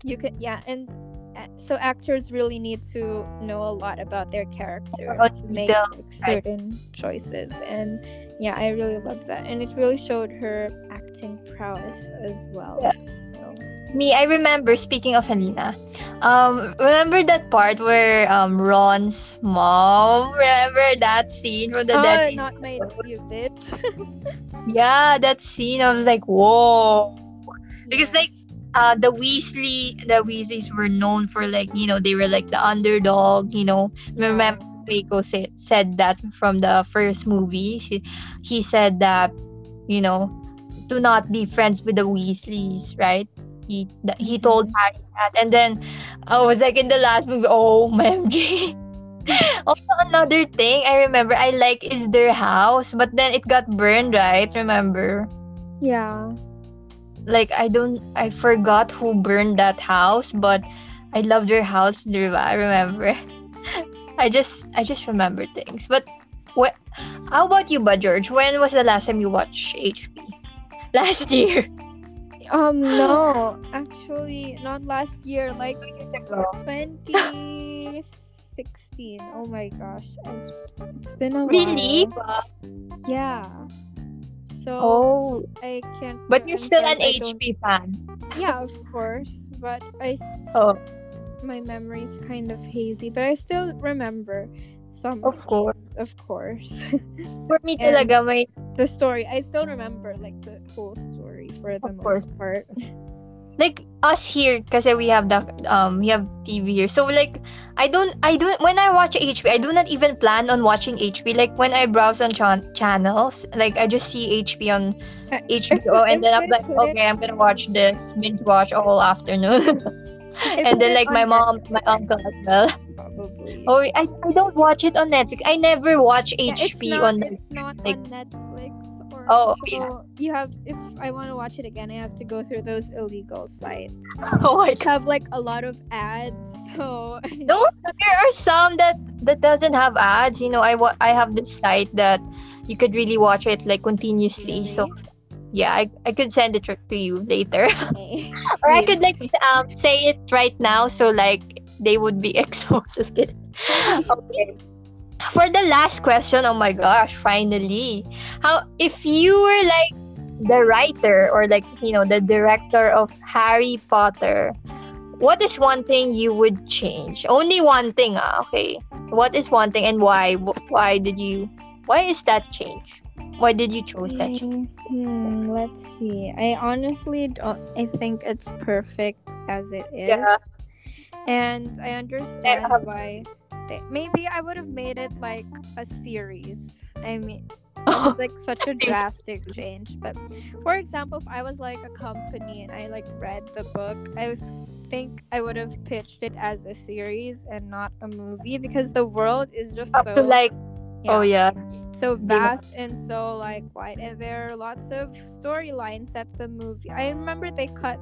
[SPEAKER 3] you can yeah and so actors really need to know a lot about their character
[SPEAKER 2] About
[SPEAKER 3] to make like, certain choices and yeah i really love that and it really showed her acting prowess as well
[SPEAKER 2] Yeah.
[SPEAKER 3] So,
[SPEAKER 2] me, I remember speaking of Helena. Um, remember that part where um Ron's mom? Remember that scene from the
[SPEAKER 3] oh,
[SPEAKER 2] Deathly
[SPEAKER 3] not my you bitch.
[SPEAKER 2] Yeah, that scene. I was like, whoa. Because, like, uh, the Weasley, the Weasleys were known for like, you know, they were like the underdog. You know, remember Draco said said that from the first movie. She, he said that, you know, to not be friends with the Weasleys, right? He th- he told
[SPEAKER 3] Mhm.
[SPEAKER 2] Harry that, and then I was like in the last movie, oh, MG. also, another thing I remember I like is their house, but then it got burned, right? Remember?
[SPEAKER 3] Yeah.
[SPEAKER 2] Like I don't, I forgot who burned that house, but I love their house, diba? I remember. I just, I just remember things. But what? How about you, but George? When was the last time you watched HP? Last year.
[SPEAKER 3] Um no, actually not last year, like 2016. Oh my gosh. I've, it's been a
[SPEAKER 2] Really?
[SPEAKER 3] while. Yeah. So
[SPEAKER 2] Oh,
[SPEAKER 3] I can't
[SPEAKER 2] but you're still an
[SPEAKER 3] I
[SPEAKER 2] HP fan.
[SPEAKER 3] Yeah, of course, but I.
[SPEAKER 2] Oh,
[SPEAKER 3] my memory is kind of hazy, but I still remember some
[SPEAKER 2] Of course.
[SPEAKER 3] scenes, of course.
[SPEAKER 2] for me talaga may
[SPEAKER 3] the story, I still remember like the whole story for the
[SPEAKER 2] Of
[SPEAKER 3] most
[SPEAKER 2] course.
[SPEAKER 3] part.
[SPEAKER 2] like us here because we have the um we have TV here. So like I don't I don't when I watch HP I do not even plan on watching HP like when I browse on chan- channels like I just see HP on
[SPEAKER 3] Uh,
[SPEAKER 2] HBO and then I'm like okay I'm gonna watch this binge watch all afternoon. And then like my mom my uncle as well.
[SPEAKER 3] Probably.
[SPEAKER 2] oh I, I don't watch it on Netflix. I never watch
[SPEAKER 3] Yeah,
[SPEAKER 2] HP
[SPEAKER 3] it's not,
[SPEAKER 2] on
[SPEAKER 3] it's not
[SPEAKER 2] like-
[SPEAKER 3] on Netflix. or
[SPEAKER 2] Oh,
[SPEAKER 3] so
[SPEAKER 2] yeah.
[SPEAKER 3] you have if I want to watch it again I have to go through those illegal sites
[SPEAKER 2] oh my
[SPEAKER 3] which have like a lot of ads so
[SPEAKER 2] No, there are some that that doesn't have ads. You know, I wa- I have this site that you could really watch it like continuously. So yeah, I, I could send it to you later,
[SPEAKER 3] Okay.
[SPEAKER 2] or I could like um say it right now so like they would be exposed. Just kidding. okay. For the last question, oh my gosh, finally. How if you were like the writer or like you know the director of Harry Potter, what is one thing you would change? Only one thing, ah, okay. What is one thing and why? Why did you why is that change? Why did you choose that change?
[SPEAKER 3] Hmm, let's see. I honestly don't. I think it's perfect as it is,
[SPEAKER 2] Yeah.
[SPEAKER 3] and I understand
[SPEAKER 2] um,
[SPEAKER 3] why. Maybe I would have made it like a series. I mean, it was like such a drastic change. But for example, if I was like a company and I like read the book, I was think I would have pitched it as a series and not a movie because the world is just
[SPEAKER 2] Up
[SPEAKER 3] so
[SPEAKER 2] to like oh yeah.
[SPEAKER 3] so
[SPEAKER 2] Yeah.
[SPEAKER 3] vast and so like wide and there are lots of storylines that the movie i remember they cut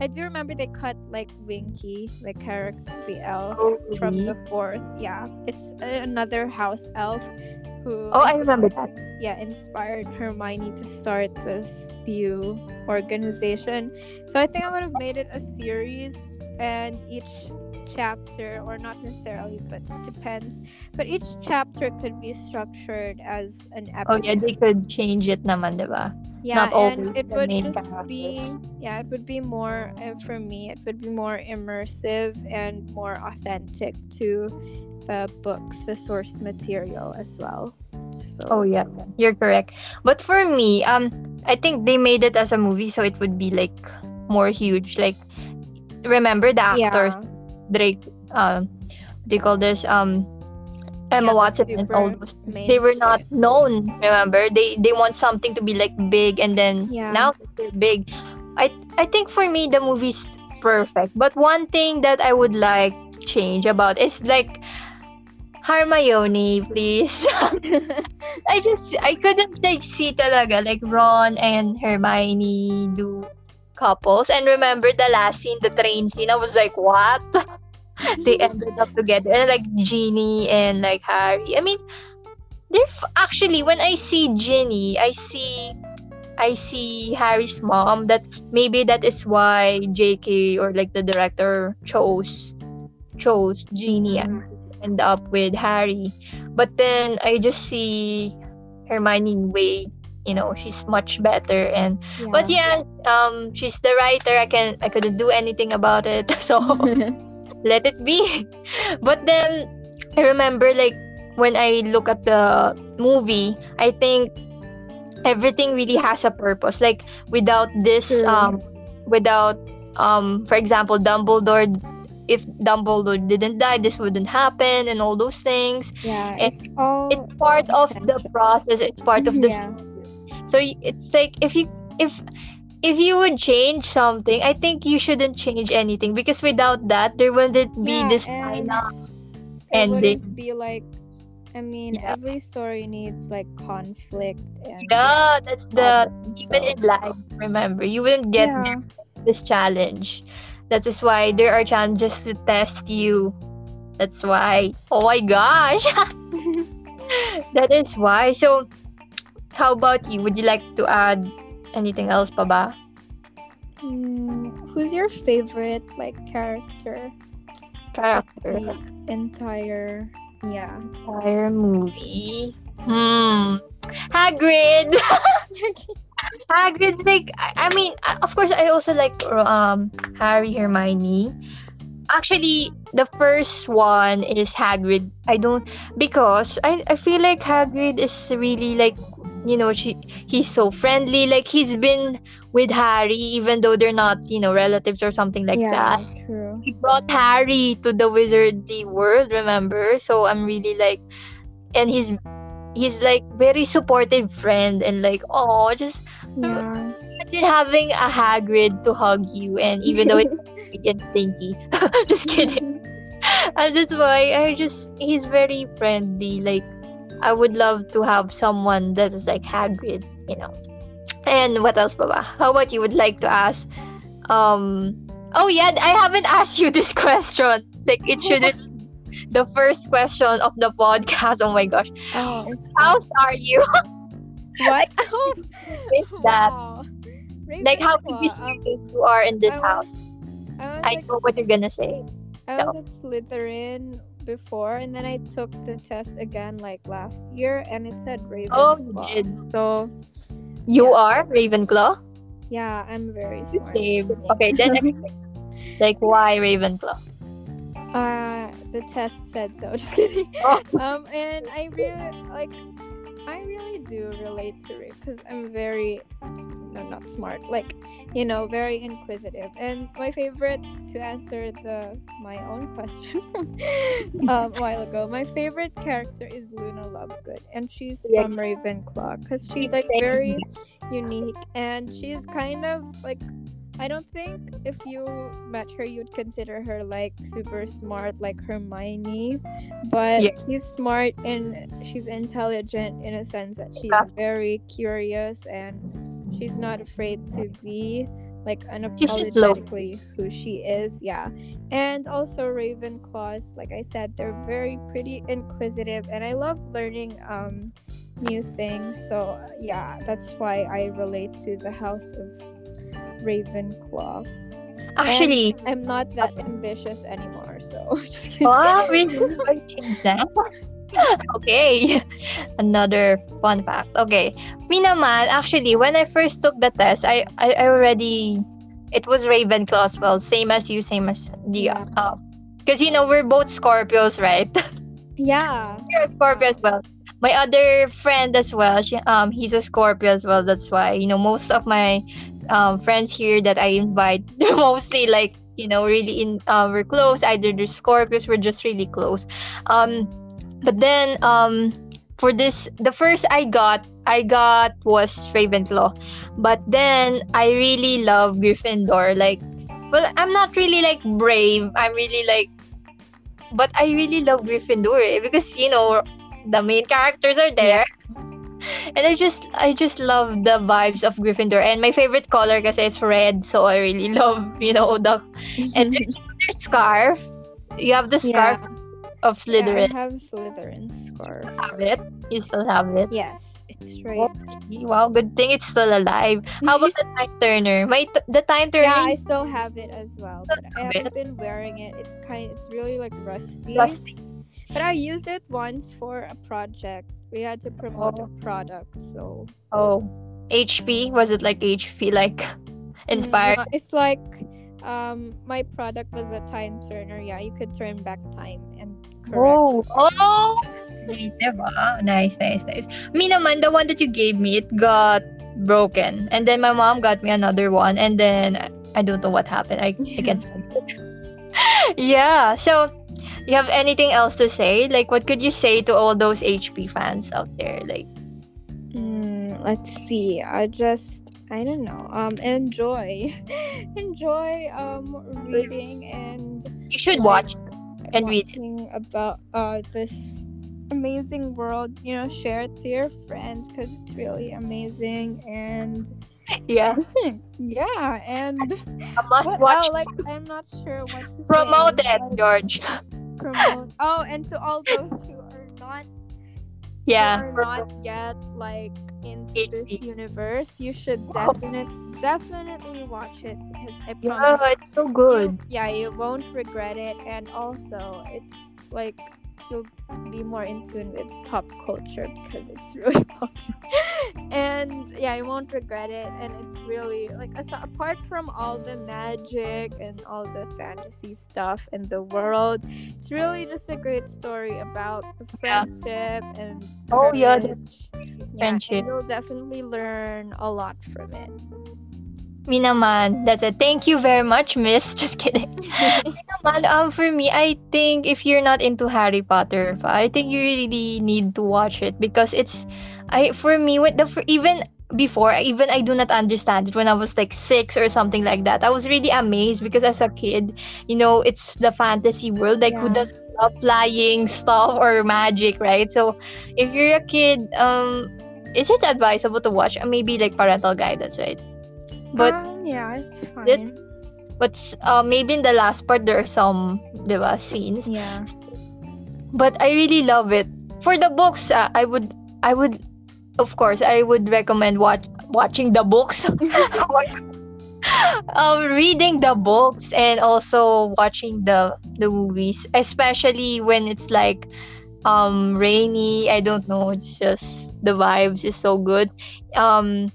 [SPEAKER 3] i do remember they cut like winky the character the elf oh, from
[SPEAKER 2] really?
[SPEAKER 3] the fourth yeah it's uh, another house elf who
[SPEAKER 2] Oh, I remember that.
[SPEAKER 3] yeah inspired hermione to start this spew organization so i think i would have made it a series and each chapter or not necessarily but depends but each chapter could be structured as an episode.
[SPEAKER 2] Oh yeah, they could change it naman, diba?
[SPEAKER 3] yeah
[SPEAKER 2] not
[SPEAKER 3] and it would just be yeah it would be more and for me it would be more immersive and more authentic to the books the source material as well so
[SPEAKER 2] Oh yeah, you're correct. But for me, um, I think they made it as a movie, so it would be like more huge. Like, remember the actors,
[SPEAKER 3] yeah
[SPEAKER 2] Drake, um, what do you call this? Um, Emma
[SPEAKER 3] Yeah,
[SPEAKER 2] Watson and all those. things. They were not known. Remember, they they want something to be like big, and then
[SPEAKER 3] Yeah.
[SPEAKER 2] now they're big. I I think for me the movie's perfect. But one thing that I would like change about is like Hermione, please. I just I couldn't like see talaga like Ron and Hermione do couples and remember the last scene the train scene I was like what they ended up together. Like Ginny and like Harry. I mean they're f- actually when I see Ginny I see I see Harry's mom that maybe that is why JK or like the director chose chose Ginny and end up with Harry. But then I just see Hermione way you know she's much better and
[SPEAKER 3] Yeah.
[SPEAKER 2] but yeah um she's the writer. I can i couldn't do anything about it. So let it be. But then i remember like when i look at the movie i think everything really has a purpose. Like without this
[SPEAKER 3] True.
[SPEAKER 2] um without um for example dumbledore if dumbledore didn't die this wouldn't happen and all those things.
[SPEAKER 3] Yeah,
[SPEAKER 2] and
[SPEAKER 3] it's all
[SPEAKER 2] it's part of the process. It's part of the
[SPEAKER 3] Yeah.
[SPEAKER 2] so it's like if you if if you would change something i think you shouldn't change anything because without that there wouldn't be
[SPEAKER 3] Yeah,
[SPEAKER 2] this
[SPEAKER 3] and
[SPEAKER 2] final
[SPEAKER 3] it
[SPEAKER 2] ending.
[SPEAKER 3] wouldn't be like I mean
[SPEAKER 2] Yeah.
[SPEAKER 3] every story needs like conflict and
[SPEAKER 2] yeah that's the
[SPEAKER 3] problems,
[SPEAKER 2] even
[SPEAKER 3] so-
[SPEAKER 2] in life remember you wouldn't get
[SPEAKER 3] yeah.
[SPEAKER 2] this challenge. That is why there are challenges to test you. That's why. Oh my gosh. That is why. So how about you? Would you like to add anything else pa ba
[SPEAKER 3] Hmm, who's your favorite like character?
[SPEAKER 2] character
[SPEAKER 3] The entire yeah.
[SPEAKER 2] entire movie hmm hagrid Hagrid's like I, I mean of course I also like um Harry Hermione. Actually, the first one is Hagrid. I don't because I I feel like Hagrid is really like you know she he's so friendly like he's been with Harry even though they're not you know relatives or something like
[SPEAKER 3] yeah,
[SPEAKER 2] that.
[SPEAKER 3] True.
[SPEAKER 2] He brought Harry to the wizardly world, remember? So I'm really like and he's he's like very supportive friend and like oh just
[SPEAKER 3] Yeah.
[SPEAKER 2] Imagine having a Hagrid to hug you, and even though it's and stinky, just kidding. And that's why I just he's very friendly. Like I would love to have someone that is like Hagrid, you know. And what else, Baba? How about you? Would like to ask? Um. Oh yeah, I haven't asked you this question. Like it shouldn't. The first question of the podcast. Oh my gosh,
[SPEAKER 3] Oh,
[SPEAKER 2] how are you?
[SPEAKER 3] what? Oh,
[SPEAKER 2] With that.
[SPEAKER 3] wow.
[SPEAKER 2] Like how could you
[SPEAKER 3] Ravenclaw,
[SPEAKER 2] say you are in this
[SPEAKER 3] I
[SPEAKER 2] house?
[SPEAKER 3] I, was
[SPEAKER 2] I
[SPEAKER 3] like
[SPEAKER 2] know what you're gonna say.
[SPEAKER 3] I was at Slytherin before, and then I took the test again like last year, and it said Ravenclaw.
[SPEAKER 2] Oh, you did.
[SPEAKER 3] So
[SPEAKER 2] You
[SPEAKER 3] Yeah.
[SPEAKER 2] are Ravenclaw.
[SPEAKER 3] yeah, I'm very smart.
[SPEAKER 2] Same. Okay, then like why Ravenclaw?
[SPEAKER 3] Uh, the test said so. Just kidding.
[SPEAKER 2] Oh.
[SPEAKER 3] Um, and I really like. I really do relate to it because I'm very, no, not smart. Like, you know, very inquisitive. And my favorite to answer the my own question from um, a while ago. My favorite character is Luna Lovegood, and she's
[SPEAKER 2] Yeah.
[SPEAKER 3] from Ravenclaw because she's like very unique, and she's kind of like I don't think if you met her, you'd consider her like super smart, like Hermione. But
[SPEAKER 2] Yeah.
[SPEAKER 3] she's smart and she's intelligent in a sense that she's
[SPEAKER 2] Yeah.
[SPEAKER 3] very curious and she's not afraid to be like unapologetically who she is. Yeah. And also Ravenclaws, like I said, they're very pretty inquisitive and I love learning um new things. So yeah, that's why I relate to the house of Ravenclaw.
[SPEAKER 2] Actually,
[SPEAKER 3] I'm not that ambitious anymore, so just kidding.
[SPEAKER 2] oh, really? I changed that. okay. Another fun fact. Okay. Me naman, actually, when I first took the test, I, I, I already, it was Ravenclaw as well. Same as you, same as the,
[SPEAKER 3] Yeah.
[SPEAKER 2] uh, because, you know, we're both Scorpios, right?
[SPEAKER 3] yeah.
[SPEAKER 2] You're a Scorpio as well. My other friend as well, she, um, he's a Scorpio as well. That's why you know most of my um friends here that I invite, they're mostly like you know really in uh, we're close. Either they're Scorpios, we're just really close. Um, but then um for this, the first I got I got was Ravenclaw, but then I really love Gryffindor. Like, well, I'm not really like brave. I'm really like but I really love Gryffindor eh, because you know the main characters are there. And I just I just love the vibes of Gryffindor and my favorite color because it's red so I really love you know the and their scarf. You have the scarf of
[SPEAKER 3] Yeah, I
[SPEAKER 2] Slytherin.
[SPEAKER 3] have Slytherin scarf.
[SPEAKER 2] have it? You still have it?
[SPEAKER 3] Yes, it's
[SPEAKER 2] Oh,
[SPEAKER 3] right.
[SPEAKER 2] really? Wow, good thing it's still alive. How about the time turner? My t- the time turner
[SPEAKER 3] Yeah, I still have it as well, but I
[SPEAKER 2] have it?
[SPEAKER 3] haven't been wearing it. It's kind. It's really like rusty.
[SPEAKER 2] rusty.
[SPEAKER 3] But I used it once for a project. We had to promote
[SPEAKER 2] Oh.
[SPEAKER 3] a product, so
[SPEAKER 2] Oh, HP was it like HP like inspired?
[SPEAKER 3] Mm, no, it's like um my product was a time turner. Yeah, you could turn back time and correct.
[SPEAKER 2] Oh, oh, diba? Nice, nice, nice. Me naman, the one that you gave me, it got broken, and then my mom got me another one, and then I don't know what happened. I, I can't. find it. yeah. So, you have anything else to say? Like, what could you say to all those HP fans out there? Like,
[SPEAKER 3] Mm, let's see. I just I don't know. Um, enjoy, enjoy um reading and
[SPEAKER 2] you should
[SPEAKER 3] like,
[SPEAKER 2] watch and read. it.
[SPEAKER 3] about uh this amazing world. You know, share it to your friends because it's really amazing and
[SPEAKER 2] Yeah,
[SPEAKER 3] yeah. And
[SPEAKER 2] a must
[SPEAKER 3] what
[SPEAKER 2] watch.
[SPEAKER 3] else? Like I'm not sure what to
[SPEAKER 2] Promote
[SPEAKER 3] say.
[SPEAKER 2] it, George.
[SPEAKER 3] promote. Oh, and to all those who
[SPEAKER 2] Yeah.
[SPEAKER 3] who are not yet like into this
[SPEAKER 2] HP.
[SPEAKER 3] universe, you should definitely definitely watch it because I
[SPEAKER 2] Yeah,
[SPEAKER 3] promise
[SPEAKER 2] it's so good.
[SPEAKER 3] you- yeah, you won't regret it, and also it's like you'll be more in tune with pop culture because it's really popular. and yeah, you won't regret it, and it's really like apart from all the magic and all the fantasy stuff in the world, it's really just a great story about
[SPEAKER 2] Yeah.
[SPEAKER 3] friendship and
[SPEAKER 2] Oh, yeah.
[SPEAKER 3] Yeah, and
[SPEAKER 2] friendship.
[SPEAKER 3] you'll definitely learn a lot from it.
[SPEAKER 2] Me naman. That's it. Thank you very much, miss. Just kidding. naman, um, for me, I think if you're not into Harry Potter, I think you really need to watch it because it's, I for me, with the for, even before, even I do not understand it when I was like six or something like that. I was really amazed because as a kid, you know, it's the fantasy world. Like who doesn't love flying stuff or magic, right? So if you're a kid, um, is it advisable to watch? Uh, Maybe like parental guidance, right? But
[SPEAKER 3] um, yeah, it's fine.
[SPEAKER 2] It- but uh, maybe in the last part there are some diba, scenes.
[SPEAKER 3] Yeah.
[SPEAKER 2] but i really love it. For the books uh, i would i would of course i would recommend watch, watching the books. Um, reading the books and also watching the the movies especially when it's like um rainy. I don't know it's just the vibes is so good. Um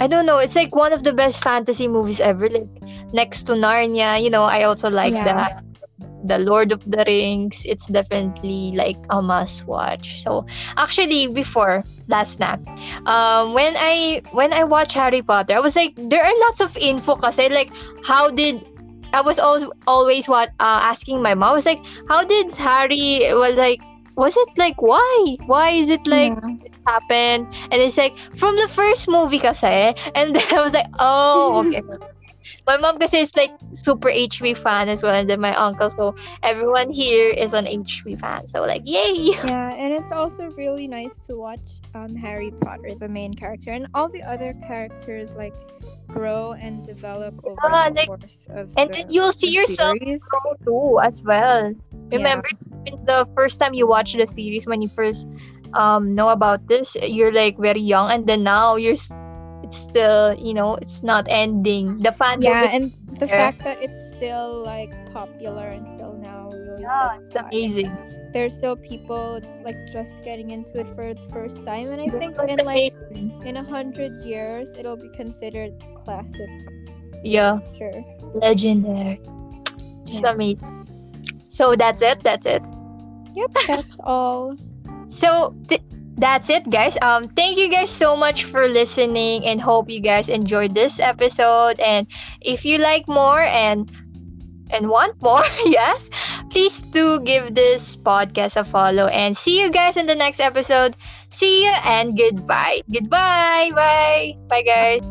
[SPEAKER 2] i don't know it's like one of the best fantasy movies ever like next to narnia you know i also like
[SPEAKER 3] Yeah.
[SPEAKER 2] that. The lord of the rings it's definitely like a must watch. So actually before last snap um when i when i watched harry potter i was like there are lots of info kasi like how did i was always always what uh, asking my mom I was like how did harry was like was it like why? Why is it like happened. And it's like from the first movie kasi and then i was like oh okay. My mom kasi is like super HP fan as well and then my uncle. So everyone here is an HP fan. So like yay!
[SPEAKER 3] Yeah, and it's also really nice to watch um Harry Potter, the main character, and all the other characters like grow and develop over
[SPEAKER 2] Yeah,
[SPEAKER 3] the
[SPEAKER 2] like-
[SPEAKER 3] course of
[SPEAKER 2] and
[SPEAKER 3] the,
[SPEAKER 2] then you'll see
[SPEAKER 3] the
[SPEAKER 2] yourself
[SPEAKER 3] series.
[SPEAKER 2] grow too as well. Remember when the first time you watched the series when you first um know about this you're like very young and then now you're it's still you know it's not ending the fandom
[SPEAKER 3] Yeah, and the
[SPEAKER 2] there.
[SPEAKER 3] fact that it's still like popular until now really
[SPEAKER 2] yeah, it's
[SPEAKER 3] that.
[SPEAKER 2] amazing
[SPEAKER 3] There's still people like just getting into it for the first time, and I think in like
[SPEAKER 2] amazing.
[SPEAKER 3] in a hundred years it'll be considered classic.
[SPEAKER 2] yeah
[SPEAKER 3] Sure.
[SPEAKER 2] legendary just
[SPEAKER 3] Yeah.
[SPEAKER 2] amazing so that's it that's it
[SPEAKER 3] Yep, that's all.
[SPEAKER 2] So th- that's it, guys. Um, thank you guys so much for listening, and hope you guys enjoyed this episode. And if you like more and and want more, yes, please do give this podcast a follow. And see you guys in the next episode. See you and goodbye. Goodbye. Bye. Bye, guys.